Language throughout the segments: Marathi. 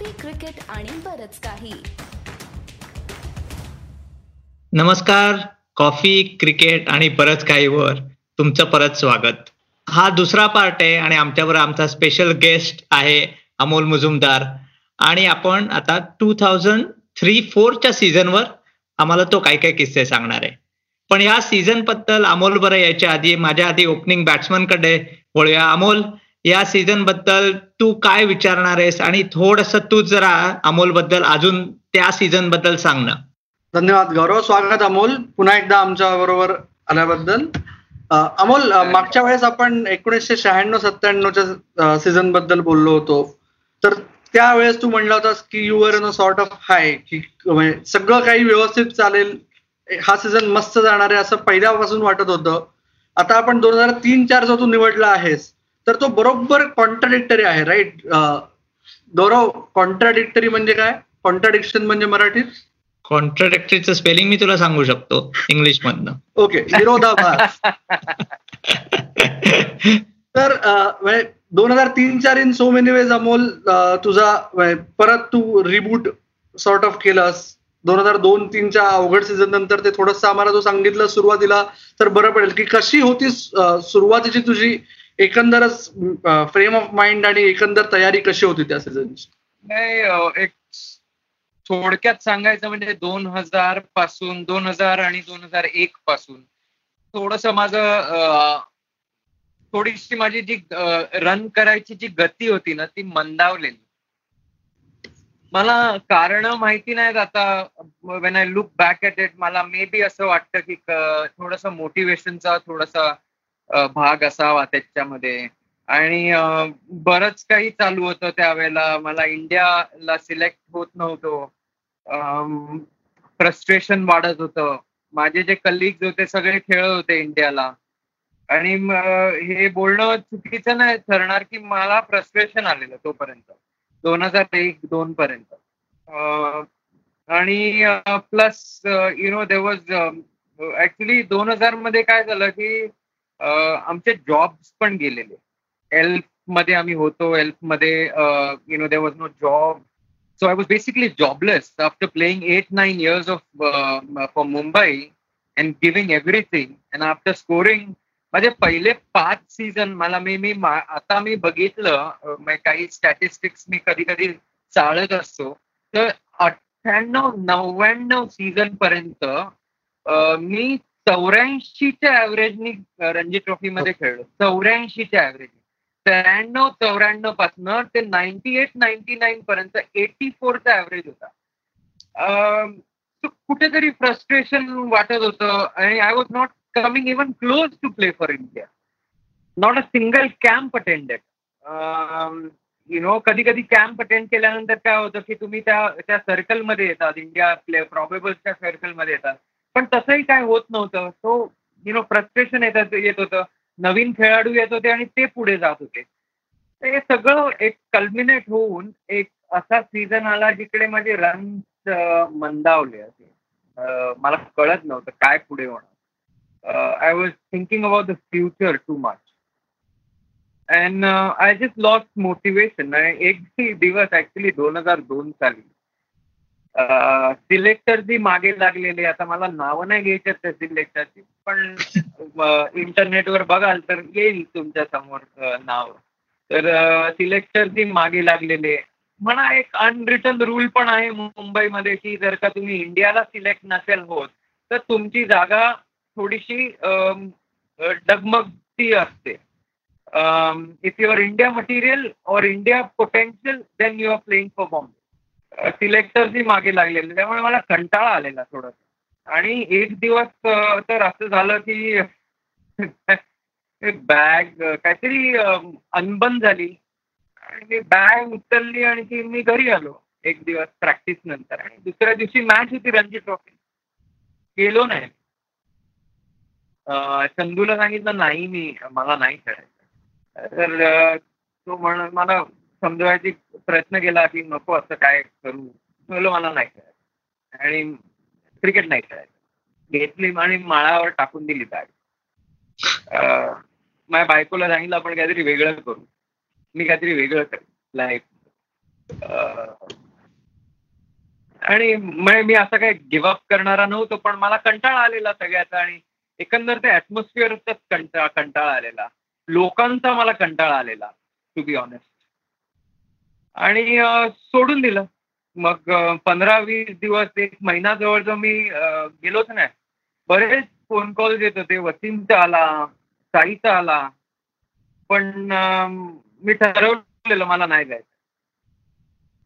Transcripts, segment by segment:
कॉफी क्रिकेट आणि बरच काही. नमस्कार कॉफी क्रिकेट आणि बरच काही वर तुमचं परत स्वागत. हा दुसरा पार्ट आहे आणि आमच्यावर आमचा स्पेशल गेस्ट आहे अमोल मुजुमदार. आणि आपण आता टू थाउजंड थ्री फोरच्या सीझनवर आम्हाला तो काय काय किस्से सांगणार आहे. पण या सीझनबद्दल अमोल बरं यायच्या आधी माझ्या आधी ओपनिंग बॅट्समनकडे वळूया. अमोल या सीझनबद्दल तू काय विचारणार आहेस? आणि थोडस तू जरा अमोलबद्दल अजून त्या सीझनबद्दल सांग ना. धन्यवाद. गौरव स्वागत अमोल. पुन्हा एकदा आमच्या बरोबर आल्याबद्दल. अमोल मागच्या वेळेस आपण एकोणीसशे शहाण्णव सत्त्याण्णवच्या सीझनबद्दल बोललो होतो. तर त्यावेळेस तू म्हणला होतास की you were in sort of हाय की म्हणजे सगळं काही व्यवस्थित चालेल. हा सीझन मस्त जाणार आहे असं पहिल्यापासून वाटत होतं. आता आपण दोन हजार तीन चार जो तू निवडला आहेस. तर तो बरोबर कॉन्ट्राडिक्टरी आहे राईट गौरव कॉन्ट्राडिक्टरी म्हणजे काय? कॉन्ट्राडिक्शन म्हणजे मराठीत? कॉन्ट्रडक्टरीचं स्पेलिंग मी तुला सांगू शकतो इंग्लिश मधनं ओके विरोधाभास. तर म्हणजे दोन हजार तीन चार in so many ways Amol तुझा म्हणजे परत तू रिबूट सॉर्ट ऑफ केलंस. दोन हजार दोन तीनच्या अवघड सीझन नंतर ते थोडंसं आम्हाला तू सांगितलं सुरुवातीला तर बरं पडेल. की कशी होती सुरुवातीची तुझी एकंदरच फ्रेम ऑफ माइंड आणि एकंदर तयारी कशी होती त्या सीझनची नाही एक थोडक्यात सांगायचं म्हणजे दोन हजारपासून दोन हजार आणि दोन हजार एक पासून. थोडस माझं थोडीशी माझी जी रन करायची जी गती होती ना ती मंदावलेली. मला कारण माहिती नाहीत आता when I look back at it मला मे बी असं वाटतं की थोडस मोटिवेशनचा थोडासा भाग असावा त्याच्यामध्ये. आणि बरंच काही चालू होतं त्यावेळेला. मला इंडियाला सिलेक्ट होत नव्हतो. फ्रस्ट्रेशन वाढत होतं. माझे जे कलिग्स होते सगळे खेळत होते इंडियाला. आणि हे बोलणं चुकीचं नाही ठरणार की मला फ्रस्ट्रेशन आलेलं तोपर्यंत. दोन हजार एक दोन पर्यंत. आणि plus you know there was actually दोन हजारमध्ये काय झालं की आमचे जॉब्स पण गेलेले. एल्फमध्ये आम्ही होतो. एल्फमध्ये you know there was no job so I was basically jobless after playing eight nine years of for Mumbai and giving everything and after scoring माझे पहिले पाच सीझन मला मी मी आता मी बघितलं काही स्टॅटिस्टिक्स मी कधी कधी चाळत असतो. तर अठ्ठ्याण्णव नव्याण्णव सीझन पर्यंत मी चौऱ्याऐंशीच्या ऍव्हरेजनी रणजी ट्रॉफी मध्ये खेळलो. चौऱ्याऐंशीच्या ऍव्हरेज त्र्याण्णव चौऱ्याण्णव पासनं ते नाईन्टी एट नाईन्टी नाईन पर्यंत एटी फोरचा ऍव्हरेज होता कुठेतरी फ्रस्ट्रेशन वाटत होतं आणि I was not coming even close to play for India not a single camp attended you know कधी कधी कॅम्प अटेंड केल्यानंतर काय होतं की तुम्ही त्या त्या सर्कलमध्ये येतात. इंडिया प्ले प्रॉबेबल्सच्या सर्कलमध्ये येतात. पण तसंही काय होत नव्हतं. सो यु नो फ्रस्ट्रेशन येतात येत होतं. नवीन खेळाडू येत होते आणि ते पुढे जात होते. तर हे सगळं एक कल्मिनेट होऊन एक असा सीझन आला जिकडे माझे रन मंदावले असे मला कळत नव्हतं काय पुढे होणार. I was thinking about the future too much and I just lost motivation एक दिवस ऍक्च्युली दोन हजार दोन साली सिलेक्टर जी मागे लागलेले आता मला नावं नाही घ्यायच्यात त्या सिलेक्टरची पण इंटरनेटवर बघाल तर येईल तुमच्यासमोर नाव. तर सिलेक्टर जी मागे लागलेले. म्हणा एक अनरिटन रूल पण आहे मुंबईमध्ये की जर का तुम्ही इंडियाला सिलेक्ट नसेल होत तर तुमची जागा थोडीशी डगमगती असते. If your India material or India potential then you are playing for Bombay सिलेक्टरची मागे लागलेले त्यामुळे मला कंटाळा आलेला थोडासा आणि एक दिवस तर असं झालं की बॅग काहीतरी अनबन झाली. आणि मी बॅग उचलली आणि ती मी घरी आलो एक दिवस प्रॅक्टिस नंतर. आणि दुसऱ्या दिवशी मॅच होती रणजी ट्रॉफी गेलो नाही. चंदूला सांगितलं नाही मी मला नाही खेळायचं. तर तो म्हण मला समजवायची प्रयत्न केला की नको असं काय करू? म्हणलं मला नाही खेळायचं आणि क्रिकेट नाही खेळायचं. घेतली आणि माळावर टाकून दिली बॅग माझ्या बायकोला सांगितलं आपण काहीतरी वेगळं करू. मी काहीतरी वेगळं करेन लाईफ आणि मी असं काही गिव्हअप करणारा नव्हतो पण मला कंटाळा आलेला सगळ्याचा आणि एकंदर ते ऍटमॉस्फिअरचाच कंटाळा कंटाळा आलेला. लोकांचा मला कंटाळा आलेला टू बी ऑनेस्ट आणि सोडून दिलं. मग पंधरा वीस दिवस एक महिना जवळजवळ मी गेलोच नाही बरेच फोन कॉल येत होते. वसीमचा आला साईचा आला. पण मी ठरवलेलं मला नाही जायचं.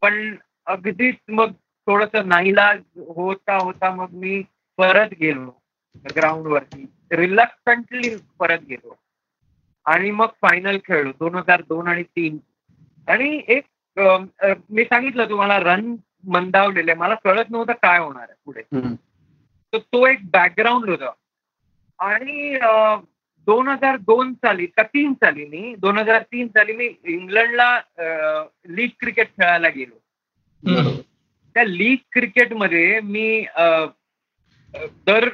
पण अगदीच मग थोडस नाहीला होता होता मग मी परत गेलो. ग्राउंड वरती रिलक्टंटली परत गेलो. आणि मग फायनल खेळलो. दोन हजार दोन आणि तीन. आणि एक मी सांगितलं तुम्हाला रन मंदावलेले मला कळत नव्हतं काय होणार आहे पुढे. तर तो एक बॅकग्राऊंड होता. आणि दोन हजार दोन साली का तीन साली मी दोन हजार तीन साली मी इंग्लंडला लीग क्रिकेट खेळायला गेलो. त्या लीग क्रिकेटमध्ये मी दर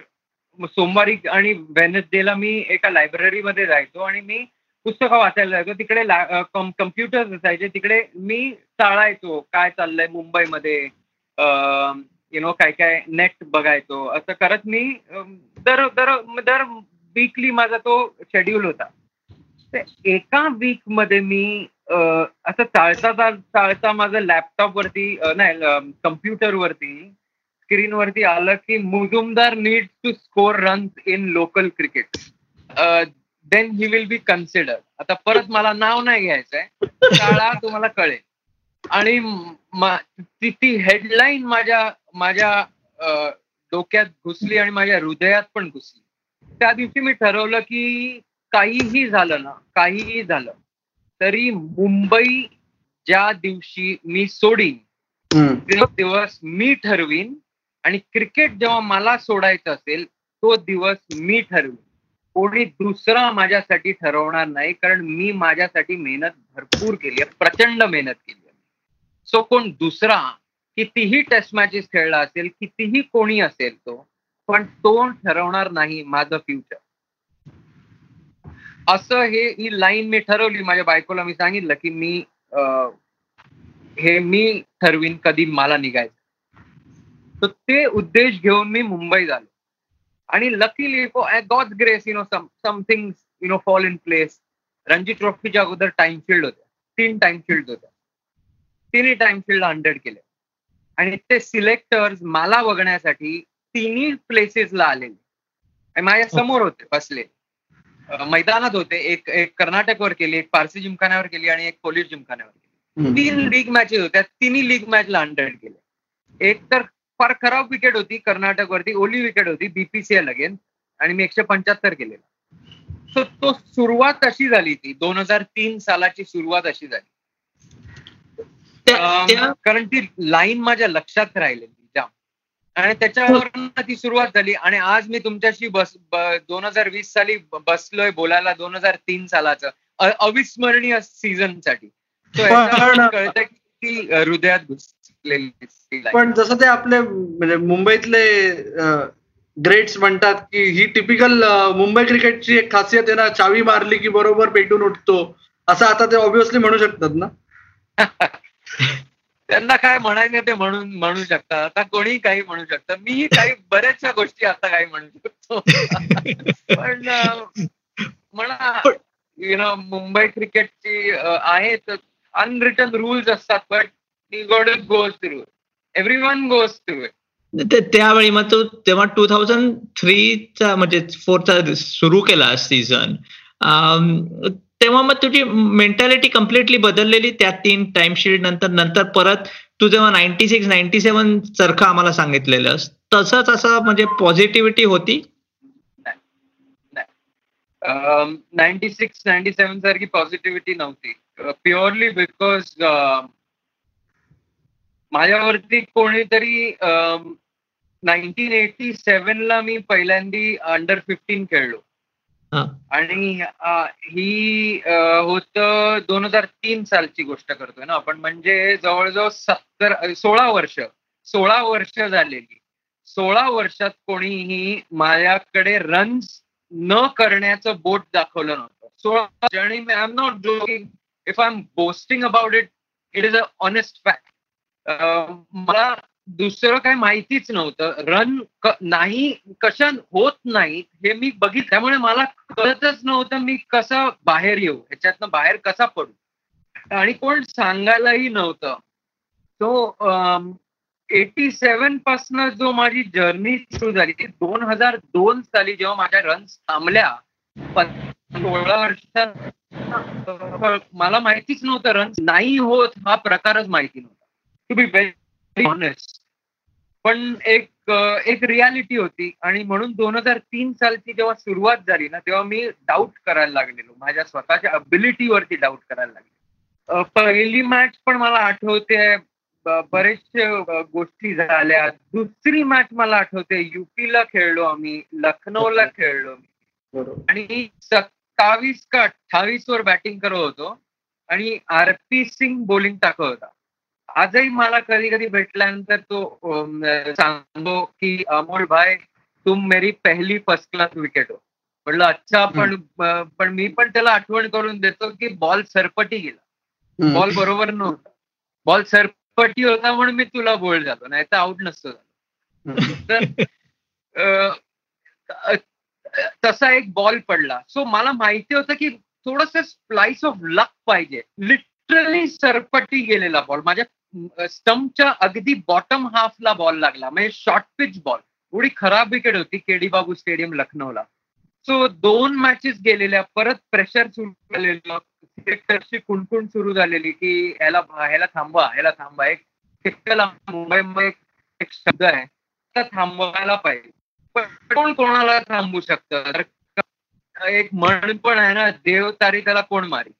सोमवारी आणि वेनसडेला मी एका लायब्ररीमध्ये जायचो आणि मी पुस्तकं वाचायला जायचो. तिकडे कम्प्युटर्स असायचे. तिकडे मी चाळायचो. काय चाललंय मुंबईमध्ये? यु नो काय काय नेट बघायचो. असं करत मी दर दर दर वीकली माझा तो शेड्यूल होता. एका वीकमध्ये मी असं चाळता चाळता माझं लॅपटॉप वरती नाही कम्प्युटर वरती स्क्रीन वरती आलं की Muzumdar need to score runs in local cricket then he will be consider आता परत मला नाव नाही घ्यायचंय. शाळा तुम्हाला कळेल. आणि ती हेडलाईन माझ्या माझ्या डोक्यात घुसली आणि माझ्या हृदयात पण घुसली. त्या दिवशी मी ठरवलं की काहीही झालं ना काहीही झालं तरी मुंबई ज्या दिवशी मी सोडीन तो दिवस मी ठरवीन आणि क्रिकेट जेव्हा मला सोडायचं असेल तो दिवस मी ठरवीन. कोणी दुसरा माझ्यासाठी ठरवणार नाही कारण मी माझ्यासाठी मेहनत भरपूर केली आहे प्रचंड मेहनत केली आहे. सो कोण दुसरा कितीही टेस्ट मॅचेस खेळला असेल कितीही कोणी असेल तो पण तो ठरवणार नाही माझं फ्युचर असं हे ही लाईन मी ठरवली माझ्या बायकोला मी सांगितलं की मी हे मी ठरवीन कधी मला निघायचं. तर ते उद्देश घेऊन मी मुंबई झालो. आणि luckily God grace you know something you know fall in place Ranji ट्रॉफीच्या अगोदर टाइम फील्ड होत्या. तीन टाइम फील्ड होत्या. तिन्ही टाइम फील्ड हंड्रेड केले आणि ते सिलेक्टर्स मला बघण्यासाठी तिन्ही प्लेसेसला आलेले. माझ्यासमोर होते बसले. मैदानात होते. एक एक कर्नाटकवर केली एक पारसी जिमखान्यावर केली आणि एक पोलीस जिमखान्यावर केली. तीन लीग मॅचेस होत्या. तिन्ही लीग मॅचला हंड्रेड केले एक तर फार खराब विकेट होती कर्नाटकवरती. ओली विकेट होती बीपीसीएल अगेन आणि मी एकशे पंच्याहत्तर केलेला. सो तो सुरुवात अशी झाली ती दोन हजार तीन सालाची सुरुवात अशी झाली. कारण ती लाईन माझ्या लक्षात राहिलेली जाम. आणि त्याच्यावर ती सुरुवात झाली. आणि आज मी तुमच्याशी बस दोन हजार वीस साली बसलोय बोलायला दोन हजार तीन सालाचं. अविस्मरणीय सीझनसाठी. कळतं की हृदयात घुसलेली पण जसं ते आपले म्हणजे मुंबईतले ग्रेट्स म्हणतात की ही टिपिकल मुंबई क्रिकेटची एक खासियत आहे ना चावी मारली की बरोबर पेटून उठतो. असं आता ते ऑब्विसली म्हणू शकतात ना. त्यांना काय म्हणायचं ते म्हणून म्हणू शकतात. आता कोणी काही म्हणू शकतं. मी काही बऱ्याचशा गोष्टी आता काही म्हणू शकतो. पण म्हणा यु नो मुंबई क्रिकेटची आहेत अनरिटन रुल्स असतात बट त्यावेळी मग तू तेव्हा टू थाउजंड थ्रीचा म्हणजे फोरचा सुरू केला सीझन तेव्हा मग तुझी मेंटॅलिटी कम्प्लिटली बदललेली त्या तीन टाइम शीट नंतर नंतर परत तू जेव्हा नाईन्टी सिक्स नाईन्टी सेव्हन सारखं आम्हाला सांगितलेलं तसंच असं म्हणजे पॉझिटिव्हिटी होती? नाईन्टी सिक्स नाईन्टी सेव्हन सारखी पॉझिटिव्हिटी नव्हती. प्युअरली बिकॉज माझ्यावरती कोणीतरी नाईन्टीन एटी सेव्हनला मी पहिल्यांदी अंडर फिफ्टीन खेळलो. आणि ही होत दोन हजार तीन सालची गोष्ट करतोय ना आपण. म्हणजे जवळजवळ सत्तर सोळा वर्ष सोळा वर्ष झालेली. सोळा वर्षात कोणीही माझ्याकडे रन्स न करण्याचं बोट दाखवलं नव्हतं. सोळा I am not joking if I am boasting about it it is a honest fact मला दुसरं काही माहितीच नव्हतं. रन नाही कशा होत नाहीत हे मी बघित त्यामुळे मला कळतच नव्हतं मी कसं बाहेर येऊ ह्याच्यातनं बाहेर कसा पडू. आणि कोण सांगायलाही नव्हतं. तो एटी सेव्हन पासन जो माझी जर्नी सुरू झाली ती दोन हजार दोन साली जेव्हा माझ्या रन्स थांबल्या सोळा वर्षात मला माहितीच नव्हतं रन्स नाही होत हा प्रकारच माहिती नव्हता. टू बी व्हेरी ऑनेस्ट पण एक एक रियालिटी होती आणि म्हणून दोन हजार तीन सालची जेव्हा सुरुवात झाली ना तेव्हा मी डाऊट करायला लागलेलो. माझ्या स्वतःच्या अबिलिटीवरती डाऊट करायला लागले पहिली मॅच पण मला आठवते बरेचशे गोष्टी झाल्या. दुसरी मॅच मला आठवते युपीला खेळलो आम्ही लखनौला खेळलो मी आणि सत्तावीस का अठ्ठावीस वर बॅटिंग करत होतो आणि आर पी सिंग बॉलिंग टाकत होता. आजही मला कधी कधी भेटल्यानंतर तो सांगतो की अमोल भाई तुम मेरी पहिली फर्स्ट क्लास विकेट हो. म्हटलं अच्छा पण पण मी पण त्याला आठवण करून देतो की बॉल सरपटी गेला. बॉल बरोबर नव्हता. बॉल सरपटी होता म्हणून मी तुला बोल झालो नाही तर आउट नसतो झालो. तर तसा एक बॉल पडला. सो मला माहिती होतं की थोडस स्प्लाइस ऑफ लक पाहिजे. लिटरली सरपटी गेलेला बॉल माझ्या स्टम्पच्या अगदी बॉटम हाफला बॉल लागला. म्हणजे शॉर्ट पिच बॉल एवढी खराब विकेट होती केडी बाबू स्टेडियम लखनौला. सो दोन मॅचेस गेलेल्या परत प्रेशर सुरू झालेलं सिलेक्टरची कुणकुण सुरू झालेली की ह्याला ह्याला थांबवा ह्याला थांबवा. एक मुंबईमध्ये एक शब्द आहे. तर थांबवायला पाहिजे. पण कोण कोणाला थांबू शकतं? एक म्हण पण आहे ना देव तारी त्याला कोण मारी?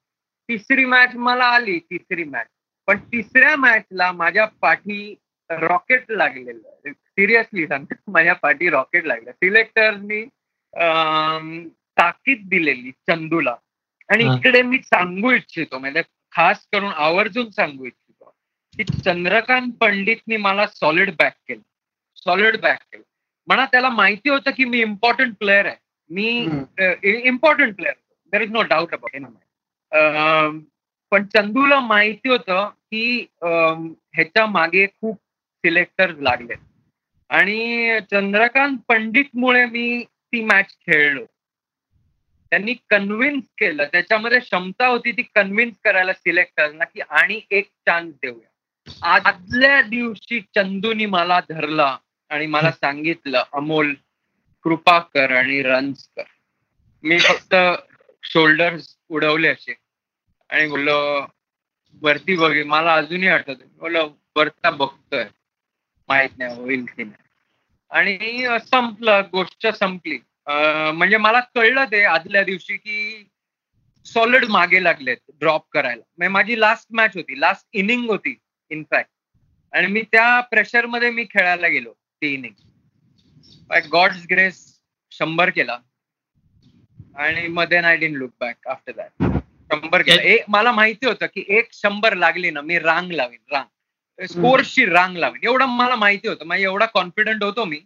तिसरी मॅच मला आली तिसरी मॅच पण तिसऱ्या मॅचला माझ्या पाठी रॉकेट लागलेलं. सिरियसली सांगतो माझ्या पाठी रॉकेट लागलं. सिलेक्टरनी ताकीद दिलेली चंदूला. आणि इकडे मी सांगू इच्छितो म्हणजे खास करून आवर्जून सांगू इच्छितो की चंद्रकांत पंडितनी मला सॉलिड बॅक केलं. सॉलिड बॅक केलं. म्हणा त्याला माहिती होतं की मी इम्पॉर्टंट प्लेअर आहे. मी important player there is no doubt about पण चंदूला माहिती होतं की ह्याच्या मागे खूप सिलेक्टर्स लागले. आणि चंद्रकांत पंडितमुळे मी ती मॅच खेळलो. त्यांनी कन्व्हिन्स केलं त्याच्यामध्ये क्षमता होती ती कन्व्हिन्स करायला सिलेक्टरना की आणि एक चान्स देऊया. आदल्या दिवशी चंदूनी मला धरला आणि मला सांगितलं अमोल कृपा कर आणि रन्स कर. मी फक्त शोल्डर्स उडवले असे. आणि बोललो वरती बघे मला अजूनही आठवत बोललो वरता बघतोय. माहीत नाही होईल की नाही. आणि संपलं गोष्ट संपली. म्हणजे मला कळलं ते आदल्या दिवशी की सॉलिड मागे लागलेत ड्रॉप करायला. म्हणजे माझी लास्ट मॅच होती लास्ट इनिंग होती इनफॅक्ट आणि मी त्या प्रेशरमध्ये मी खेळायला गेलो ती इनिंग बाय गॉड्स ग्रेस शंभर केला. आणि मध्ये I didn't look back after that शंभर एक मला माहिती होतं की एक शंभर लागली ना मी रांग लावीन रांग. स्कोर्सची रांग लावीन. एवढं मला माहिती होतं. म्हणजे एवढा कॉन्फिडंट होतो मी.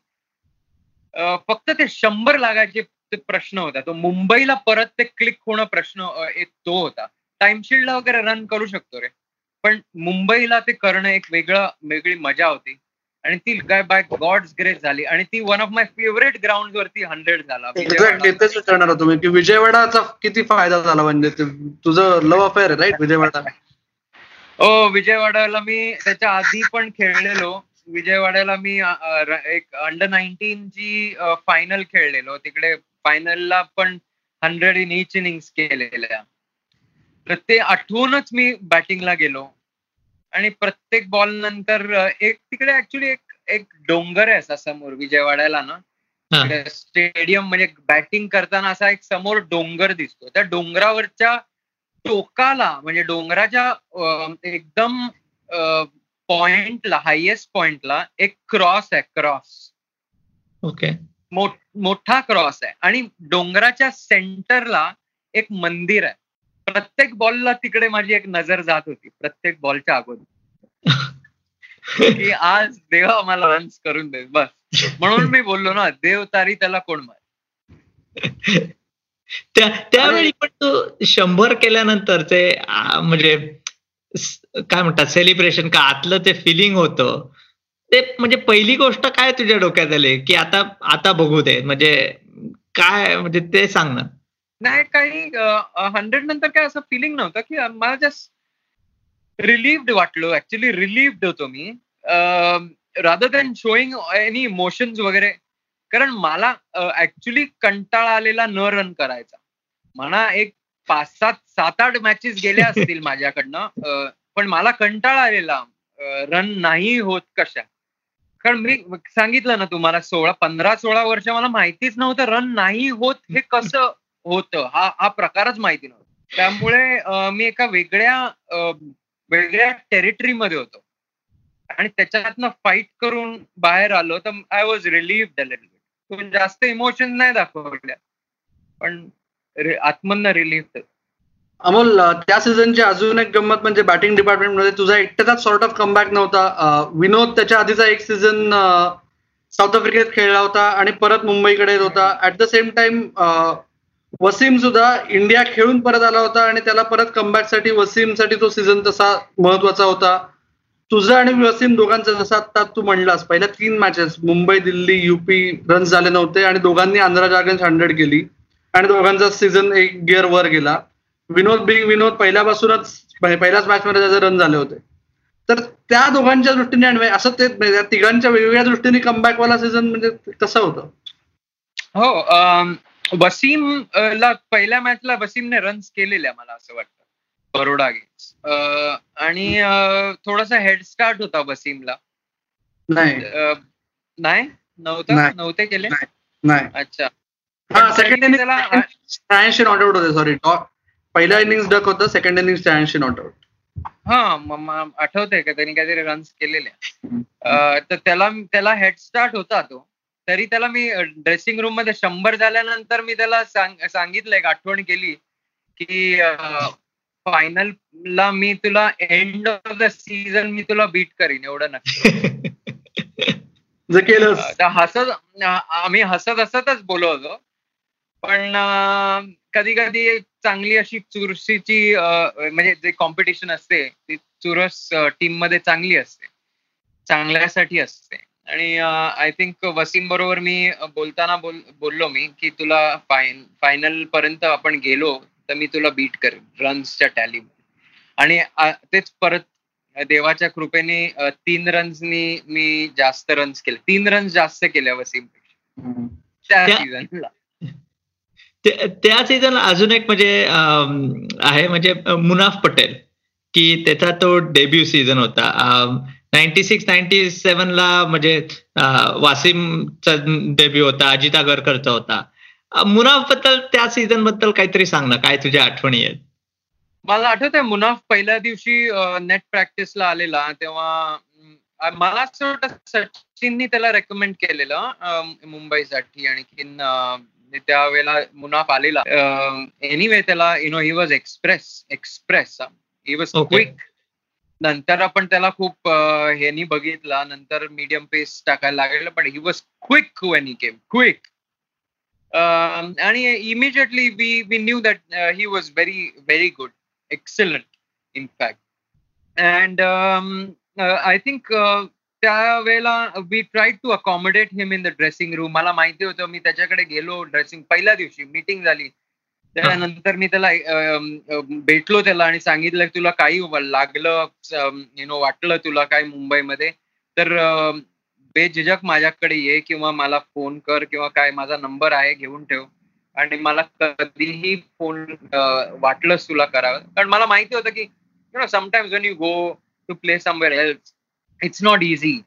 फक्त ते शंभर लागायचे प्रश्न होता. तो मुंबईला परत ते क्लिक होणं प्रश्न तो होता. टाइमशील्डला वगैरे रन करू शकतो रे. पण मुंबईला ते करणं एक वेगळं वेगळी मजा होती. आणि ती काय बाय गॉड्स ग्रेस झाली. आणि ती one of my favourite ground वरती हंड्रेड झाला. विचारणार तुम्ही की विजयवाडाचा किती फायदा झाला म्हणजे? तुझं लव्ह अफेअर आहे राईट विजयवाडा? हो विजयवाड्याला मी त्याच्या आधी पण खेळलेलो. विजयवाड्याला मी एक अंडर नाईन्टीन ची फायनल खेळलेलो. तिकडे फायनलला पण हंड्रेड इन इच इनिंग्स केलेल्या. तर ते आठवूनच मी बॅटिंगला गेलो. आणि प्रत्येक बॉल नंतर एक तिकडे ऍक्च्युली एक एक डोंगर आहे असा समोर विजयवाड्याला ना. स्टेडियम म्हणजे बॅटिंग करताना असा एक समोर डोंगर दिसतो. त्या डोंगरावरच्या टोकाला म्हणजे डोंगराच्या एकदम पॉइंटला हायएस्ट पॉइंटला एक क्रॉस आहे क्रॉस ओके मोठा क्रॉस आहे. आणि डोंगराच्या सेंटरला एक मंदिर आहे. प्रत्येक बॉलला तिकडे माझी एक नजर जात होती प्रत्येक बॉलच्या अगोदर. की आज देवा मला रन्स करून दे बस. म्हणून मी बोललो ना देव तारी त्याला कोण मार त्यावेळी पण तू शंभर केल्यानंतर ते म्हणजे काय म्हणतात सेलिब्रेशन का आतलं ते फिलिंग होतं. ते म्हणजे पहिली गोष्ट काय तुझ्या डोक्यात आली? की आता आता बघू दे म्हणजे काय म्हणजे ते सांग ना. नाही काही हंड्रेड नंतर काय असं फिलिंग नव्हतं की मला जस्ट रिलीव्ड वाटलो. ऍक्च्युली रिलीव्ड होतो मी. Rather than showing any emotions वगैरे कारण मला ऍक्च्युली कंटाळा आलेला न रन करायचा. मला एक पाच सात सात आठ मॅचेस गेल्या असतील माझ्याकडनं पण मला कंटाळा आलेला रन नाही होत कशा. कारण मी सांगितलं ना तुम्हाला सोळा पंधरा सोळा वर्ष मला माहितीच नव्हतं रन नाही होत हे कसं होतं. हा हा प्रकारच माहिती नव्हता. त्यामुळे मी एका वेगळ्या वेगळ्या टेरिटरीमध्ये होतो. आणि त्याच्यातनं फाईट करून बाहेर आलो तर आय वॉज रिलीव्ह जास्त इमोशन नाही दाखवल्या. पण आत्मन रिलीव्ह अमोल त्या सीझनची अजून एक गंमत म्हणजे बॅटिंग डिपार्टमेंटमध्ये तुझा एकट्याचाच सॉर्ट ऑफ कमबॅक नव्हता. विनोद त्याच्या आधीचा एक सीझन साऊथ आफ्रिकेत खेळला होता आणि परत मुंबईकडे येत होता. At the same time Wasim सुद्धा इंडिया खेळून परत आला होता आणि त्याला परत कमबॅकसाठी वसीमसाठी तो सीझन तसा महत्त्वाचा होता. तुझं आणि वसीम दोघांचा जसा आता तू म्हणलास पहिल्या तीन matches Mumbai Delhi UP runs झाले नव्हते आणि दोघांनी आंध्रा जागन्स हंड्रेड केली आणि दोघांचा सीझन एक गिअर वर गेला. विनोद बिग विनोद पहिल्यापासूनच पहिल्याच मॅच मध्ये त्याचे रन झाले होते. तर त्या दोघांच्या दृष्टीने आणि असं ते तिघांच्या वेगवेगळ्या दृष्टीने कमबॅक वाला सीझन म्हणजे कसं होतं. हो वसीम ला पहिल्या मॅचला वसीमने रन्स केलेल्या मला असं वाटतं. बरोडा गेम्स आणि थोडासा हेड स्टार्ट होता वसीमला. नाही. नाही? नव्हता? नव्हते केले? नाही. अच्छा. सेकंड इनिंग नॉट आउट होते सॉरी पहिल्या इनिंग डक होतं सेकंड इनिंग शहाऐंशी नॉट आउट हा आठवतंय का? त्यांनी काहीतरी रन्स केलेले. तर त्याला त्याला हेड स्टार्ट होता तो. तरी त्याला मी ड्रेसिंग रूममध्ये शंभर झाल्यानंतर मी त्याला सांगितलं एक आठवण केली की फायनलला मी तुला एंड ऑफ द सीझन मी तुला बीट करीन एवढं नक्की. केलं हसत आम्ही हसत हसतच बोललो होतो. पण कधी कधी चांगली अशी चुरशीची म्हणजे जे कॉम्पिटिशन असते ती चुरस टीममध्ये चांगली असते. चांगल्यासाठी असते. आणि आय थिंक वसीम बरोबर मी बोलताना बोल बोललो मी की तुला फायनल पर्यंत आपण गेलो तर मी तुला बीट करेन रन्सच्या टॅली आणि तेच परत देवाच्या कृपेने तीन रन्सनी मी जास्त रन्स केले. तीन रन्स जास्त केल्या वसीम. त्या सीझनला त्या सीझन अजून एक म्हणजे आहे म्हणजे मुनाफ पटेल की त्याचा तो डेब्यू सीझन होता. नाईन्टी सिक्स नाईन्टी ला म्हणजे वासिमचा डेब्यू होता अजित आगरकरचा होता. मुनाफबद्दल त्या सीझनबद्दल काहीतरी सांग ना काय तुझ्या आठवणी आहेत? मला आठवत आहे मुनाफ पहिल्या दिवशी नेट प्रॅक्टिसला आलेला तेव्हा मला असं वाटतं सचिननी त्याला रेकमेंड केलेलं मुंबईसाठी आणखीन त्यावेळेला मुनाफ आलेला. एनिवे त्याला you know he was express express he was quick नंतर आपण त्याला खूप ह्यानी बघितला. नंतर मीडियम पेस टाकायला लागलं पण he was quick when he came quick आणि immediately we we knew that he was very very good excellent in fact and I think त्यावेळेला we try to accommodate him in the dressing room मला माहिती होतं मी त्याच्याकडे गेलो ड्रेसिंग पहिल्या दिवशी मीटिंग झाली. त्यानंतर मी त्याला भेटलो त्याला आणि सांगितलं की तुला काही लागलं यु नो वाटलं तुला काय मुंबईमध्ये? तर बेझिझक माझ्याकडे ये किंवा मला फोन कर किंवा काय माझा नंबर आहे घेऊन ठेव. आणि मला कधीही फोन वाटलंच तुला करावं. कारण मला माहिती होतं की you know sometimes when you go to play somewhere health it's not easy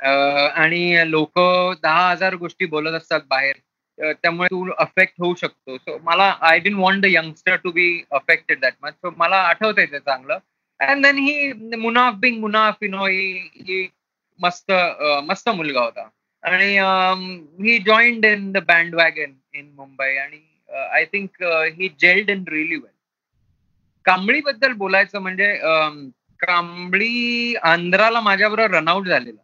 आणि लोक दहा हजार गोष्टी बोलत असतात बाहेर. त्यामुळे तू अफेक्ट होऊ शकतो. सो मला I didn't want the youngster to be affected that much so मला आठवत आहे ते चांगलं. And then he Munaf being Munaf you know he मस्त मस्त मुलगा होता. आणि he joined in the bandwagon in Mumbai आणि I think he gelled in really well Kambli बद्दल बोलायचं म्हणजे कांबळी आंध्राला माझ्याबरोबर रनआउट झालेला.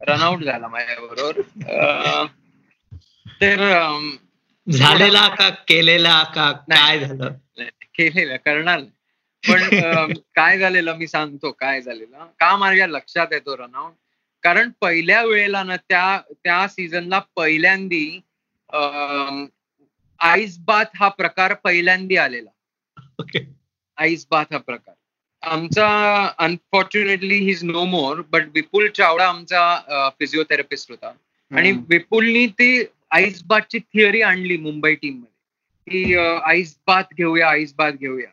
रनआउट झाला माझ्याबरोबर. तर झालेला का केलेला का काय झालं? केलेला करणार पण काय झालेलं मी सांगतो काय झालेलं. का माझ्या लक्षात येतो रनआउट कारण पहिल्या वेळेला ना त्या त्या सीझनला पहिल्यांदी आईस बाथ हा प्रकार पहिल्यांदी आलेला. ओके आईस बाथ हा प्रकार. आमचा unfortunately he is no more but Vipul Chawda आमचा फिजिओथेरपिस्ट होता. आणि विपुलनी ती आईस बाथची थिअरी आणली मुंबई टीममध्ये. की आईस बाथ घेऊया आईस बाथ घेऊया.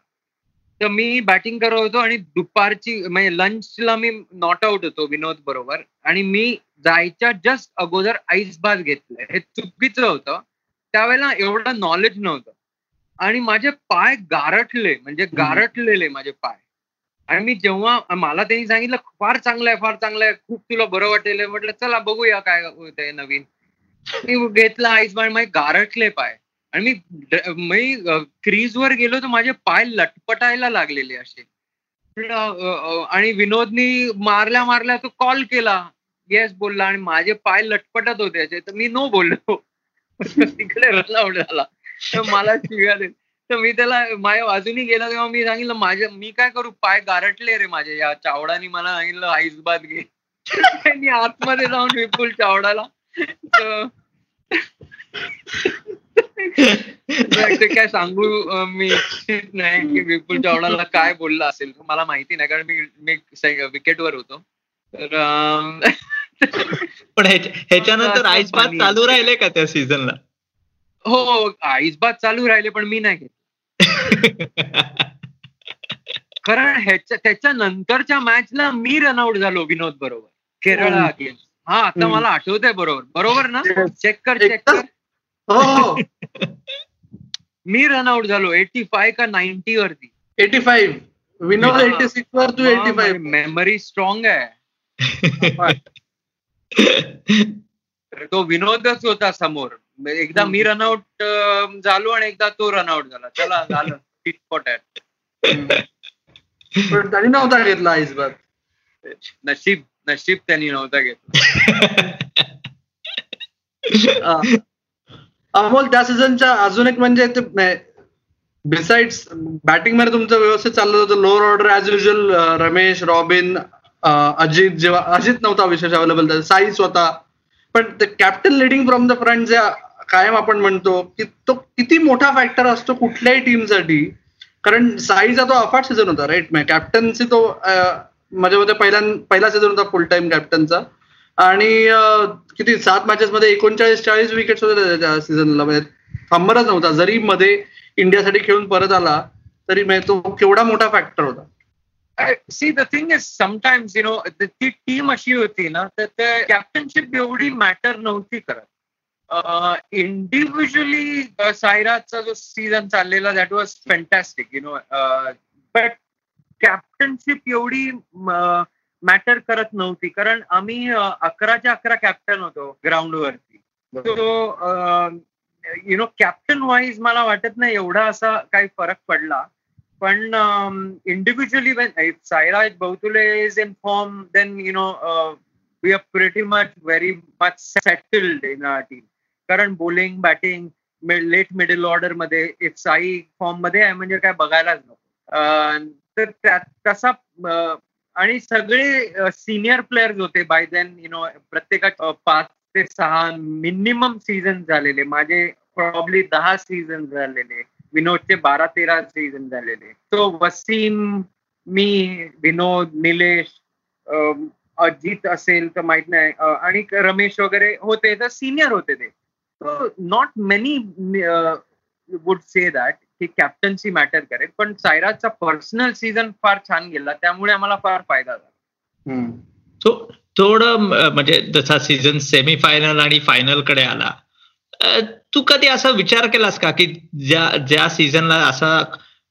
तर मी बॅटिंग करत होतो आणि दुपारची म्हणजे लंचला मी नॉट आउट होतो विनोद बरोबर. आणि मी जायच्या जस्ट अगोदर आईस बाथ घेतलंय. हे चुकीचं होतं. त्यावेळेला एवढं नॉलेज नव्हतं. आणि माझे पाय गारठले म्हणजे गारठलेले माझे पाय. आणि मी जेव्हा मला त्यांनी सांगितलं फार चांगलं आहे फार चांगलं आहे खूप तुला बरं वाटेल. म्हटलं चला बघूया काय होतंय नवीन. मी घेतला आईस बाण माझे गारटले पाय. आणि मी क्रीजवर गेलो तर माझे पाय लटपटायला लागलेले असे. आणि विनोदनी मारल्या मारल्या तो कॉल केला. येस बोलला आणि माझे पाय लटपटत होते असे. तर मी नो बोललो. तिकडे रनआउट झाला तर मला शिव्या देत तर मी त्याला माझ्या बाजूनी गेला तेव्हा मी सांगितलं माझे मी काय करू? पाय गारटले रे माझे. या चावडानी मला सांगितलं आईसबात घे. आतमध्ये जाऊन विपुल चावडाला ते काय सांगू मी इच्छित नाही की विपुल चावडाला काय बोलला असेल मला माहिती नाही कारण मी मी विकेटवर होतो. तर पण ह्याच्या- ह्याच्यानंतर असं आईस बात funny. चालू राहिले का त्या सीझनला? हो आईस बात चालू राहिले पण मी नाही घेत कारण ह्याच्या त्याच्या नंतरच्या मॅचला मी रनआउट झालो विनोद बरोबर. केरळा. अगेन्स्ट हा आता. मला आठवतंय बरोबर. बरोबर ना. चेक कर चेक कर. हो. मी रनआउट झालो एटी फाय का नाईन्टी वरती. Eighty five Vinod. Eighty six वर तू एटी फाईव्ह मेमरी स्ट्रॉंग आहे. तो विनोदच होता समोर. एकदा मी रनआउट झालो आणि एकदा तो रनआउट झाला. चला झालं. आहे नव्हता घेतला आईस बात नशीब. नशीब त्यांनी नव्हता घेतलं. अमोल त्या सीझनच्या अजून एक म्हणजे ते बिसाइड्स बॅटिंगमध्ये तुमचं व्यवस्थित चाललं होतं lower order as usual Ramesh Robin Ajit जेव्हा अजित नव्हता विशेष अवेलेबल साई स्वतः. पण ते captain leading from the front जे कायम आपण म्हणतो की तो किती मोठा फॅक्टर असतो कुठल्याही टीमसाठी कारण साईचा तो अफाट सीझन होता राईट कॅप्टन्सी तो माझ्या मते पहिल्या पहिला सीझन होता फुल टाइम कॅप्टनचा आणि किती सात मॅचेस मध्ये एकोणचाळीस चाळीस विकेट होते त्या सीझनला म्हणजे थांबरच नव्हता. जरी मध्ये इंडियासाठी खेळून परत आला तरी म्हणजे तो केवढा मोठा फॅक्टर होता. See the thing is sometimes you know ती टीम अशी होती ना तर ते कॅप्टनशिप एवढी मॅटर नव्हती करत. इंडिव्हिज्युअली सायराचा जो सीझन चाललेला that was fantastic you know but captainship एवढी मॅटर करत नव्हती. कारण आम्ही अकराच्या अकरा कॅप्टन होतो ग्राउंडवरती so you know captain wise मला वाटत नाही एवढा असा काही फरक पडला. पण individually when Saira Bahutule is in form then you know we are pretty much very much settled in our team कारण बॉलिंग बॅटिंग लेट मिडल ऑर्डरमध्ये इफ साई फॉर्ममध्ये आहे म्हणजे काय बघायलाच नको. तर त्या- तसा आणि सगळे सिनियर प्लेयर्स होते बाय देन यु नो प्रत्येकात पाच ते सहा मिनिमम सीझन झालेले. माझे प्रॉब्ली दहा सीझन झालेले. विनोदचे बारा तेरा सीझन झालेले. तो वसीम मी विनोद निलेश अजित असेल तर माहीत नाही आणि रमेश वगैरे होते तर सिनियर होते ते. Not many would say that की कॅप्टन्सी मॅटर करेल पण सायराजचा पर्सनल सीझन फार छान गेला त्यामुळे आम्हाला फार फायदा झाला. तो थोडं म्हणजे जसा सीझन सेमीफायनल आणि फायनलकडे आला तू कधी असा विचार केलास का की ज्या ज्या सीझनला असा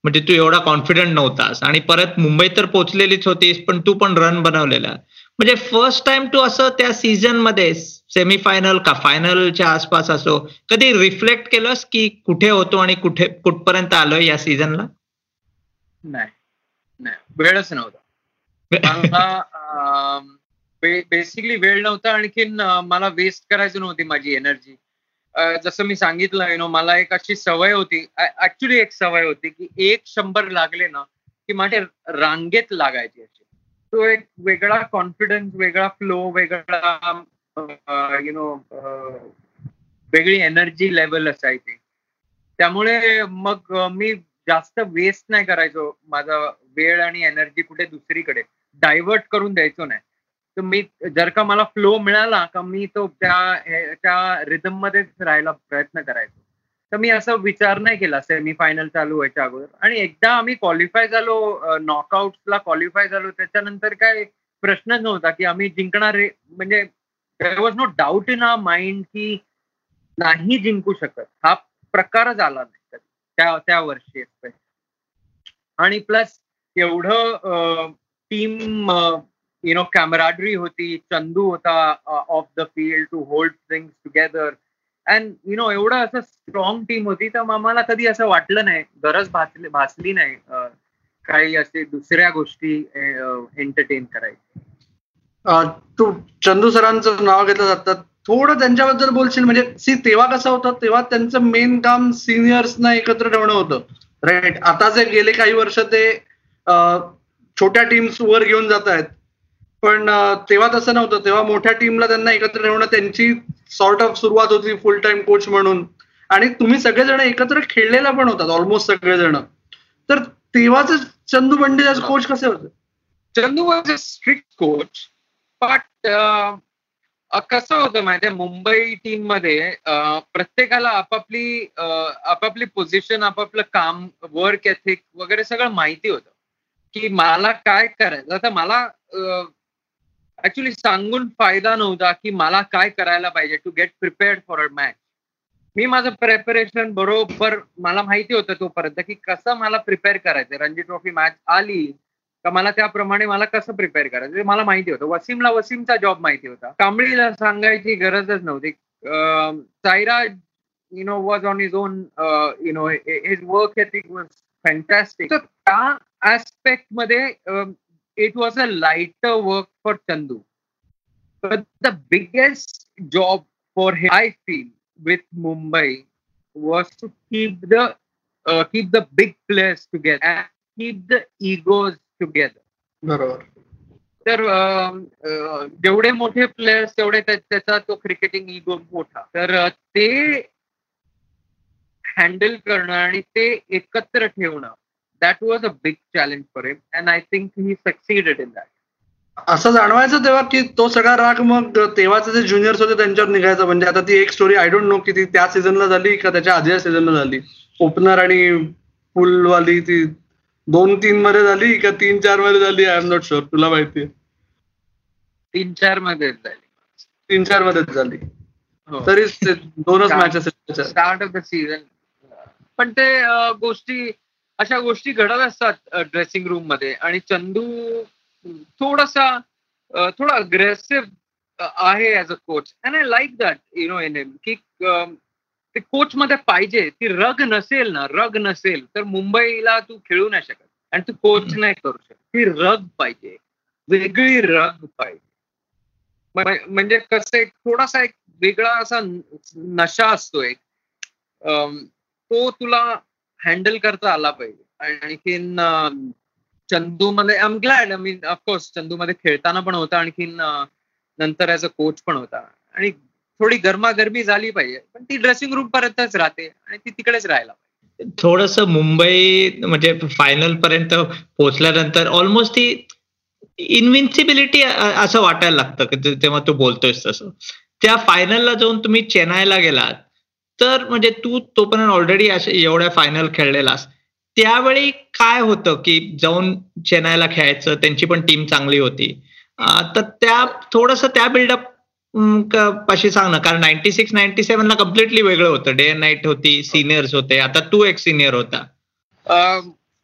म्हणजे तू एवढा कॉन्फिडंट नव्हतास आणि परत मुंबईत तर पोहोचलेलीच होतीस पण तू पण रन बनवलेला. म्हणजे फर्स्ट टाइम तू असं त्या सीझनमध्ये सेमीफायनल का फायनलच्या आसपास असो कधी रिफ्लेक्ट केलंस की कुठे होतो आणि कुठे कुठपर्यंत आलोय या सीझनला नाही. नाही. वेळच नव्हता. बेसिकली वेळ नव्हता. आणखीन मला वेस्ट करायची नव्हती माझी एनर्जी जसं मी सांगितलं नो मला एक अशी सवय होती. ऍक्च्युली एक सवय होती की एक शंभर लागले ना की माझे रांगेत लागायचे. तो एक वेगळा कॉन्फिडन्स वेगळा फ्लो वेगळा यु नो वेगळी एनर्जी लेवल असायची. त्यामुळे मग मी जास्त वेस्ट नाही करायचो. माझा वेळ आणि एनर्जी कुठे दुसरीकडे. डायव्हर्ट करून द्यायचो नाही. तर मी जर का मला फ्लो मिळाला का मी तो त्या त्या रिदम मध्येच राहायला प्रयत्न करायचो. तर मी असं विचार नाही केला. सेमी फायनल चालू व्हायच्या अगोदर. आणि एकदा आम्ही क्वालिफाय झालो नॉकआउटला क्वालिफाय झालो. त्याच्यानंतर काय प्रश्नच नव्हता की आम्ही जिंकणार म्हणजे there was no doubt in a mind की नाही जिंकू शकत. हा प्रकारच आला नाही त्या त्या वर्षी आणि प्लस एवढं टीम यु नो कॅमराडरी होती. चंदू होता off the field to hold things together and you know एवढं असं स्ट्रॉंग टीम होती तर आम्हाला कधी असं वाटलं नाही. गरज भासली भासली नाही काही असे दुसऱ्या गोष्टी एंटरटेन करायची. तू चंदू सरांचं नाव घेतलं जातात थोडं त्यांच्याबद्दल बोलशील? म्हणजे सी तेव्हा कसं होतं? तेव्हा त्यांचं मेन काम सिनियर्सना एकत्र ठेवणं होतं. राईट आता जे गेले काही वर्ष ते छोट्या टीम्स वर घेऊन जात आहेत. पण तेव्हा तसं नव्हतं. तेव्हा मोठ्या टीमला त्यांना एकत्र ठेवणं त्यांची सॉर्ट ऑफ सुरुवात होती फुल टाइम कोच म्हणून. आणि तुम्ही सगळेजण एकत्र खेळलेला पण होतात ऑलमोस्ट सगळेजण. तर तेव्हाच चंदू बंडे कोच कसे होते? Chandu was a strict coach but कसं होतं माहितीये मुंबई टीममध्ये प्रत्येकाला आपापली आपापली पोझिशन आपापलं काम वर्क एथिक वगैरे सगळं माहिती होतं. की मला काय करायचं? आता मला ऍक्च्युली सांगून फायदा नव्हता की मला काय करायला पाहिजे to get prepared for a match मी माझं प्रेपरेशन बरोबर मला माहिती होतं तोपर्यंत की कसं मला प्रिपेअर करायचं. रणजी ट्रॉफी मॅच आली तर मला त्याप्रमाणे मला कसं प्रिपेअर करायचं? मला माहिती होतं. वसीमला वसीमचा जॉब माहिती होता. कांबळीला सांगायची गरजच नव्हती. Saira you know was on is own you know is work ethic was fantastic त्या ऍस्पेक्टमध्ये it was a lighter work for Chandu but the biggest job for him, I feel, with Mumbai was to keep the uh, keep the big players together and keep the egos together. बरोबर तर जेवढे मोठे प्लेयर्स तेवढे त्याचा तो क्रिकेटिंग इगो मोठा तर ते हँडल करणं आणि ते एकत्र ठेवणं that was a big challenge for him and I think he succeeded in that असं जाणवायचं तेव्हा की तो सगळा राग मग तेव्हाचे जे ज्युनियर्स होते त्यांच्यावर निघायचं. म्हणजे आता ती एक स्टोरी आय डोंट नो की ती त्या सीझनला झाली का त्याच्या आधीच्या सीझनला झाली. ओपनर आणि फुलवाली ती दोन तीन मध्ये झाली का तीन चारमध्ये झाली आय एम नॉट शुअर तुला माहिती तीन चारमध्ये झाली. तीन चार मध्येच झाली. तरी दोनच matches start off the season पण ते गोष्टी अशा गोष्टी घडत असतात ड्रेसिंग रूममध्ये. आणि चंदू थोडासा थोडा अग्रेसिव्ह आहे as a coach and I like that you know in him की ते कोच मध्ये पाहिजे ती रग नसेल ना रग नसेल तर मुंबईला तू खेळू नाही शकत. आणि तू कोच नाही करू शकत. ती रग पाहिजे. वेगळी रग पाहिजे. म्हणजे कसं एक थोडासा एक वेगळा असा नशा असतो एक. तो तुला हँडल करता आला पाहिजे. आणखीन चंदू मध्ये I am glad I mean of course Chandu मध्ये खेळताना पण होता आणखीन नंतर ऍज अ कोच पण होता. आणि थोडी गरमागरमी झाली पाहिजे पण ती ड्रेसिंग रूम पर्यंतच राहते आणि ती तिकडेच राहायला पाहिजे. थोडस मुंबई म्हणजे फायनल पर्यंत पोहोचल्यानंतर ऑलमोस्ट ती इन्व्हिन्सिबिलिटी असं वाटायला लागतं की तेव्हा तू बोलतोयस तसं. त्या फायनलला जाऊन तुम्ही चेन्नईला गेलात तर म्हणजे तू तोपर्यंत ऑलरेडी एवढ्या फायनल खेळलेलास. त्यावेळी काय होतं की जाऊन चेन्नईला खेळायचं त्यांची पण टीम चांगली होती. तर त्या थोडस त्या बिल्डअप पाशी सांग ना. कारण नाईन्टी सिक्स नाईन्टी सेव्हनला कम्प्लिटली वेगळं होतं. डे अँड नाईट होती सिनियर्स होते. आता तू एक सिनियर होता.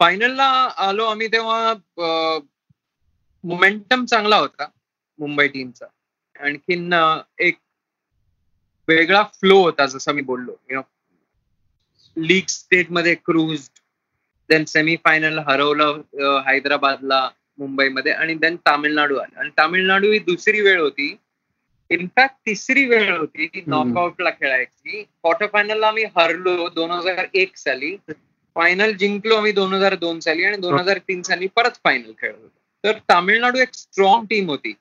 फायनलला आलो आम्ही तेव्हा मोमेंटम चांगला होता मुंबई टीमचा आणखीन एक वेगळा फ्लो होता जसं मी बोललो. यु नो लीग स्टेटमध्ये क्रूज देन सेमीफायनल हरवलं हैदराबादला मुंबईमध्ये आणि देन तामिळनाडू आलं. आणि तामिळनाडू ही दुसरी वेळ होती. इनफॅक्ट तिसरी वेळ होती ती नॉकआउटला खेळायची. क्वार्टर फायनलला आम्ही हरलो दोन हजार एक साली. फायनल जिंकलो आम्ही दोन हजार दोन साली आणि दोन हजार तीन साली परत फायनल खेळलो तर तामिळनाडू एक स्ट्रॉंग टीम होती.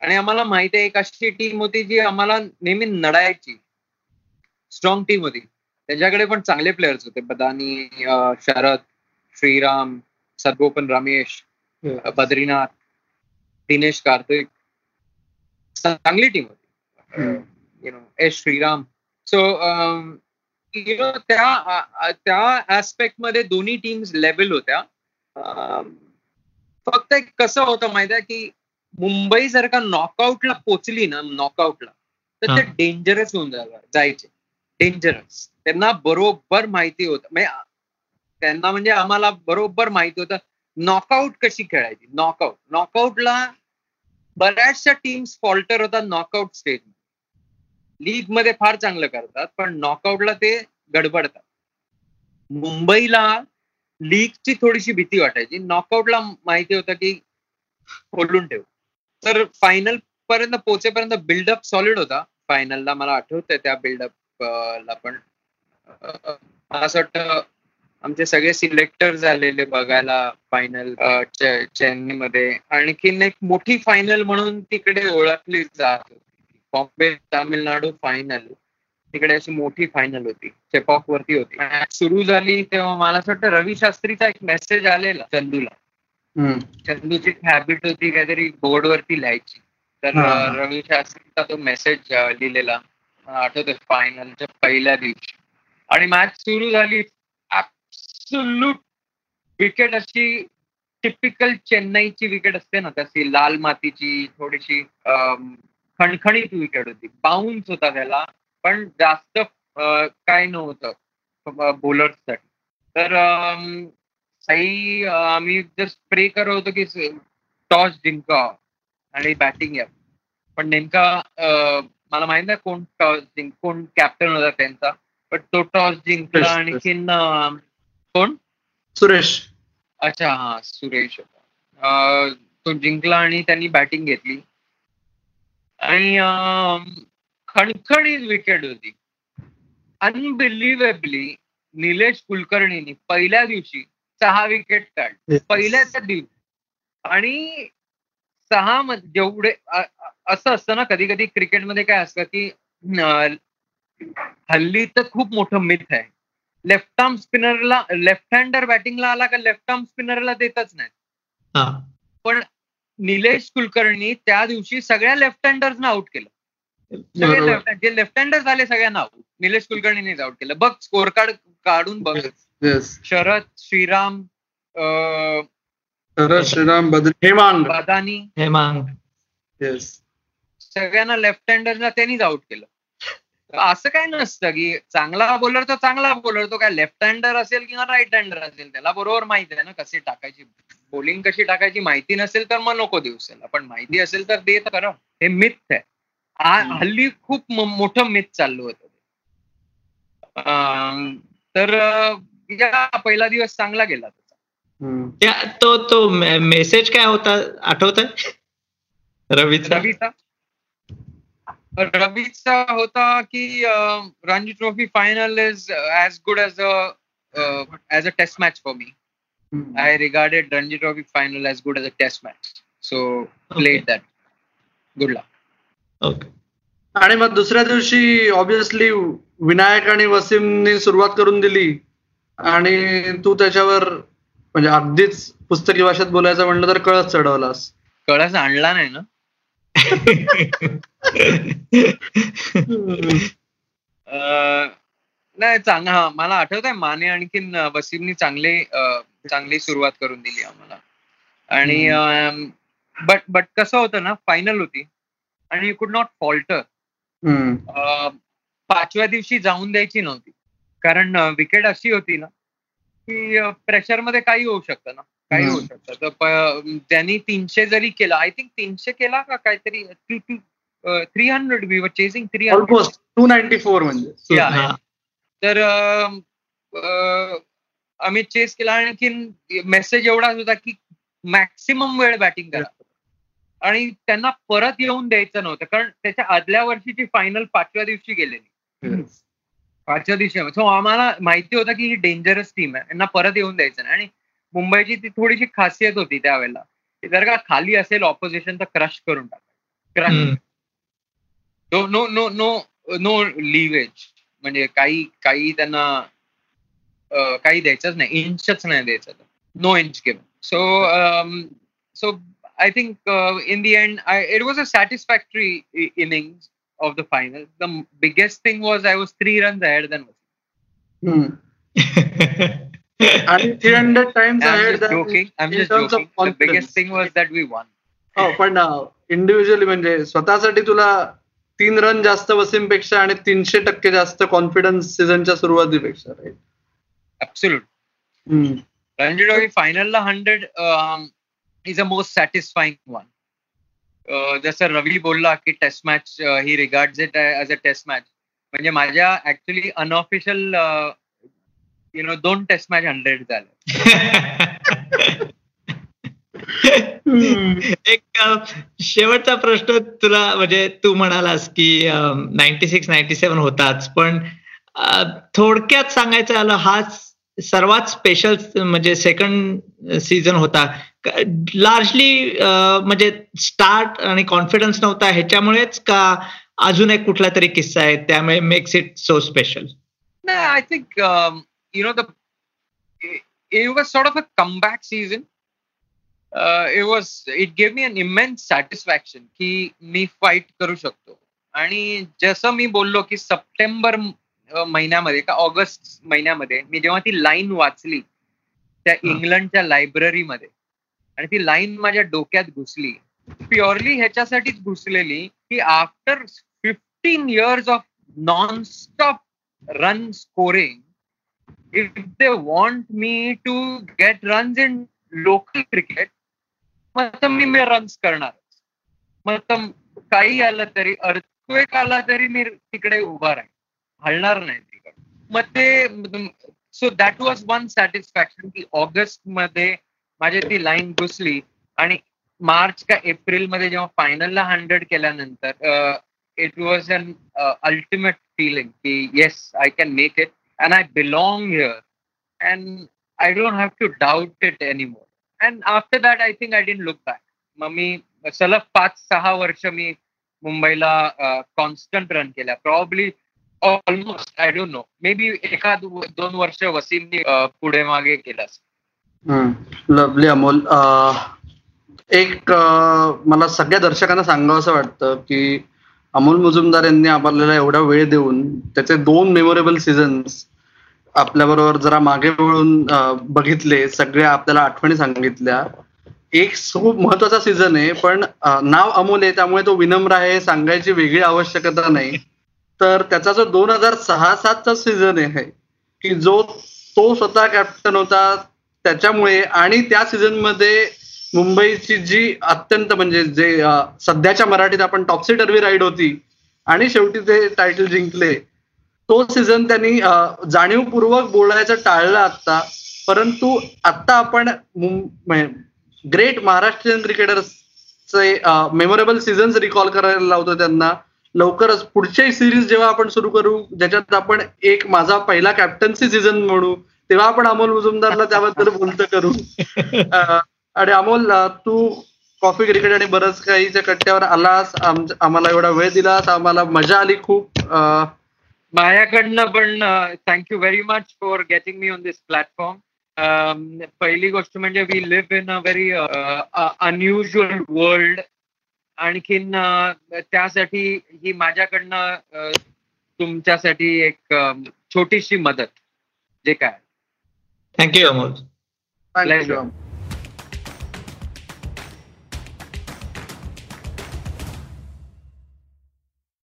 आणि आम्हाला माहिती आहे एक अशी टीम होती जी आम्हाला नेहमी नडायची. स्ट्रॉंग टीम होती. त्यांच्याकडे पण चांगले प्लेयर्स होते. बदानी शरद श्रीराम सरगोपन रमेश बद्रीनाथ दिनेश कार्तिक. चांगली टीम होती. You know S Sriram. So you know त्या त्या ऍस्पेक्टमध्ये दोन्ही टीम्स लेवल होत्या. फक्त एक कसं होतं माहिती आहे की मुंबई जर का नॉकआउटला पोचली ना नॉकआउटला तर ते. डेंजरस होऊन जायचे. डेंजरस त्यांना बरोबर माहिती होतं. म्हणजे त्यांना म्हणजे आम्हाला बरोबर माहिती होतं नॉकआउट कशी खेळायची? नॉकआउट नॉकआउटला बऱ्याचशा टीम्स फॉल्टर होतात नॉकआउट स्टेज लीगमध्ये फार चांगलं करतात पण नॉकआउटला ते गडबडतात. मुंबईला लीगची थोडीशी भीती वाटायची. नॉकआउटला माहिती होतं की खोलून ठेव. तर फायनल पर्यंत पोहोचेपर्यंत बिल्डअप सॉलिड होता. फायनलला मला आठवतंय त्या बिल्डअप ला पण. मला असं वाटतं आमचे सगळे सिलेक्टर झालेले बघायला फायनल चेन्नईमध्ये. आणखीन एक मोठी फायनल म्हणून तिकडे ओळखली जात होती. बॉम्बे तामिळनाडू फायनल तिकडे अशी मोठी फायनल होती. चेपॉक वरती होती. सुरू झाली तेव्हा मला असं वाटतं रवी शास्त्रीचा एक मेसेज आलेला चंदूला. चंदूची हॅबिट होती काहीतरी बोर्ड वरती लिहायची. तर रवी शास्त्रीचा तो मेसेज लिहिलेला. मला आठवतोय फायनलच्या पहिल्या दिवशी. आणि मॅच सुरू झाली. ऍब्सोल्यूट विकेट अशी टिपिकल चेन्नईची विकेट असते ना तशी लाल मातीची थोडीशी खणखणीत विकेट होती. बाउन्स होता त्याला. पण जास्त काय नव्हतं बॉलर्ससाठी तर अं, आम्ही जस्ट प्रे करत होतो की टॉस जिंका आणि बॅटिंग या. पण नेमका मला माहीत नाही कोण टॉस जिंक कोण कॅप्टन होता त्यांचा पण तो टॉस जिंकला. आणखीन कोण? सुरेश. अच्छा हा सुरेश होता. तो जिंकला आणि त्यांनी बॅटिंग घेतली. आणि अं, खणखणीत विकेट होती. अनबिलिव्हेबली निलेश कुलकर्णीनी पहिल्या दिवशी सहा विकेट काढ. पहिल्याच दिवशी. आणि सहा म- जेवढे असं असतं ना कधी कधी क्रिकेटमध्ये काय असतं की हल्ली तर खूप मोठं मिथ आहे. लेफ्ट आर्म स्पिनरला लेफ्ट हँडर बॅटिंगला आला का लेफ्ट आर्म स्पिनरला देतच नाही. पण निलेश कुलकर्णी त्या दिवशी सगळ्या लेफ्ट हँडर्सना आउट केलं. सगळे left- जे लेफ्ट हँडर झाले सगळ्यांना आउट निलेश कुलकर्णीनेच आउट केलं. बघ स्कोर कार्ड काढून बघ. Yes Sharad Sriram uh, Sharad Sriram Badri Hemang. बदानी हे मग येस सगळ्यांना लेफ्ट हँडरला त्यांनीच आउट केलं. असं काय नसतं की चांगला बॉलर तो चांगला बॉलर तो काय लेफ्ट हँडर असेल किंवा राईट हँडर असेल त्याला बरोबर माहिती आहे ना कशी टाकायची. बॉलिंग कशी टाकायची माहिती नसेल तर मग नको देऊ त्याला. पण माहिती असेल तर दे तर खरं. हे मिथ आहे. हल्ली खूप मोठं मिथ चाललं होतं. अं, तर अं, या पहिला दिवस चांगला गेला त्याचा. तो तो मेसेज काय होता? आठवत रवीचा? रवीचा? रवीचा होता की Ranji trophy final is as good as a as a test match for me. I regarded Ranji trophy final as good as a test match so played that good luck okay आणि मग दुसऱ्या दिवशी ऑब्विसली विनायक आणि वसीमनी सुरुवात करून दिली. आणि तू त्याच्यावर म्हणजे अगदीच पुस्तकी भाषेत बोलायचं म्हणलं तर कळत चढवलास. कळस आणला नाही ना? अं, नाही चांगला हा, मला आठवत आहे माने आणखीन वसीमनी चांगले चांगली सुरुवात करून दिली आम्हाला. आणि बट बट कसं होतं ना फायनल होती. आणि यू कुड नॉट फॉल्टर हम्म. पाचव्या दिवशी जाऊन द्यायची नव्हती. कारण विकेट अशी होती ना की प्रेशरमध्ये काही होऊ शकतं ना. काही. होऊ शकतं. तर त्यांनी तीनशे जरी केला आय थिंक तीनशे केला का काहीतरी two two three hundred we वर chasing three hundred two ninety four म्हणजे. तर आम्ही चेस केला आणखीन मेसेज एवढाच होता की मॅक्सिमम वेळ बॅटिंग करा. आणि त्यांना परत येऊन द्यायचं नव्हतं. कारण त्याच्या आदल्या वर्षीची फायनल पाचव्या दिवशी गेलेली. पाचव्या दिवशी सो आम्हाला माहिती होतं की ही डेंजरस टीम आहे. यांना परत येऊन द्यायचं नाही. आणि मुंबईची ती थोडीशी खासियत होती त्यावेळेला. जर का खाली असेल ऑपोजिशन तर क्रश करून टाका. Crush. No no no no no leverage म्हणजे काही काही त्यांना काही द्यायचंच नाही. इंचच नाही द्यायचं. No inch given so so I think in the end it was a satisfactory inning Of the final the biggest thing was I was three run ahead than hmm. आणि three hundred times I'm ahead just joking. I'm just joking. The biggest thing was that we won. हो पण इंडिव्हिज्युअली म्हणजे स्वतःसाठी तुला तीन रन जास्त वसीमपेक्षा आणि तीनशे टक्के जास्त कॉन्फिडन्स सीझनच्या सुरुवातीपेक्षा right? Absolute. Hmm. Ranji Trophy final ला hundred is a most satisfying one जसं रवी बोलला की test match he regard it as a test match म्हणजे माझ्या ऍक्च्युली अनऑफिशियल यु नो दोन टेस्ट मॅच हंड्रेड झाले. एक शेवटचा प्रश्न तुला म्हणजे तू म्हणालास की नाईन्टी सिक्स नाईन्टी सेव्हन होताच पण थोडक्यात सांगायचं आलं हा सर्वात स्पेशल म्हणजे सेकंड सीझन होता. लार्जली म्हणजे स्टार्ट आणि कॉन्फिडन्स नव्हता ह्याच्यामुळेच का अजून एक कुठला तरी किस्सा आहे त्यामुळे makes it so special I think um, you know the it, was sort of a comeback season. Uh, it was it gave me an immense satisfaction की मी फाईट करू शकतो आणि जसं मी बोललो की सप्टेंबर महिन्यामध्ये का ऑगस्ट महिन्यामध्ये मी जेव्हा ती लाईन वाचली त्या. इंग्लंडच्या लायब्ररीमध्ये आणि ती लाईन माझ्या डोक्यात घुसली. प्युअरली ह्याच्यासाठीच घुसलेली की after fifteen years of non stop run scoring if they want me to get runs in local cricket मग मी मी रन्स करणार. मग काही आलं तरी अर्थक्वेक आला तरी मी तिकडे उभा राहील हलणार नाही तिकडे. मग ते so that was one satisfaction की ऑगस्टमध्ये माझी ती लाईन घुसली आणि मार्च का एप्रिलमध्ये जेव्हा फायनलला हंड्रेड केल्यानंतर it was an ultimate feeling की yes I can make it and I belong here and I don't have to doubt it any more and after that I think I didn't look back मग मी सलग पाच सहा वर्ष मी मुंबईला कॉन्स्टंट रन केल्या. Probably almost I don't know maybe एखाद दोन वर्ष वसीमनी पुढे मागे केलं लवली अमोल. एक मला सगळ्या दर्शकांना सांगावं असं वाटतं की अमोल मुजुमदार यांनी आपल्याला एवढा वेळ देऊन त्याचे दोन मेमोरेबल सीझन्स आपल्याबरोबर जरा मागे वळून बघितले सगळ्या आपल्याला आठवणी सांगितल्या. एक खूप महत्त्वाचा सीझन आहे पण नाव अमोल आहे त्यामुळे तो विनम्र आहे सांगायची वेगळी आवश्यकता नाही. तर त्याचा जो दोन हजार सहा सातचा सीझन आहे की जो तो स्वतः कॅप्टन होता त्याच्यामुळे आणि त्या सीझनमध्ये मुंबईची जी अत्यंत म्हणजे जे सध्याच्या मराठीत आपण टॉपसी टर्वी राईड होती आणि शेवटी ते टायटल जिंकले तो सीझन त्यांनी जाणीवपूर्वक बोलायचं टाळलं आता परंतु आता आपण ग्रेट महाराष्ट्रीयन क्रिकेटर्सचे मेमोरेबल सीझन्स रिकॉल करायला लावतो त्यांना. लवकरच पुढचे सिरीज जेव्हा आपण सुरू करू ज्याच्यात आपण एक माझा पहिला कॅप्टन्सी सीझन म्हणू तेव्हा आपण अमोल मुजुमदारला त्याबद्दल बोलतं करू. आणि अमोल तू कॉफी क्रिकेट आणि बरंच काहीच्या कट्ट्यावर आलास आम- आम्हाला एवढा वेळ दिलास आम्हाला मजा आली खूप. माझ्याकडनं पण thank you very much for getting me on this platform पहिली गोष्ट म्हणजे we live in a very unusual world आणखीन त्यासाठी ही माझ्याकडनं तुमच्यासाठी एक छोटीशी मदत. जे काय? Thank you Amol thank you. Pleasure.